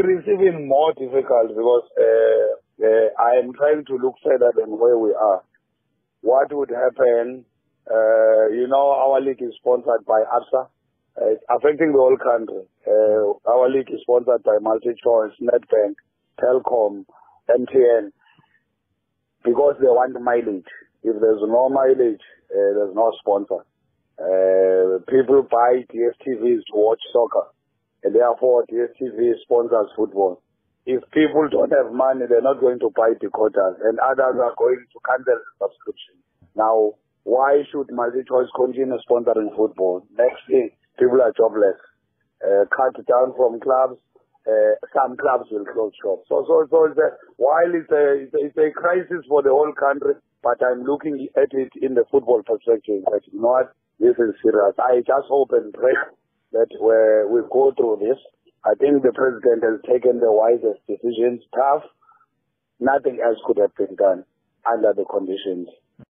It's even more difficult because uh, uh, I am trying to look further than where we are. What would happen? Uh, you know, our league is sponsored by ABSA. Uh, it's affecting the whole country. Uh, our league is sponsored by Multi MultiChoice, Nedbank, Telkom, MTN, because they want mileage. If there's no mileage, uh, there's no sponsor. People buy DSTVs to watch soccer, and therefore DSTV sponsors football. If people don't have money, they're not going to buy decoders, and others are going to cancel the subscription. Now, why should MultiChoice continue sponsoring football? Next thing, people are jobless. Uh, cut down from clubs, uh, some clubs will close shop. So, so, so it's a, while it's a, it's a, it's a crisis for the whole country, but I'm looking at it in the football perspective. But you know what? This is serious. I just hope and pray that we we go through this. I think the president has taken the wisest decisions. Tough. Nothing else could have been done under the conditions.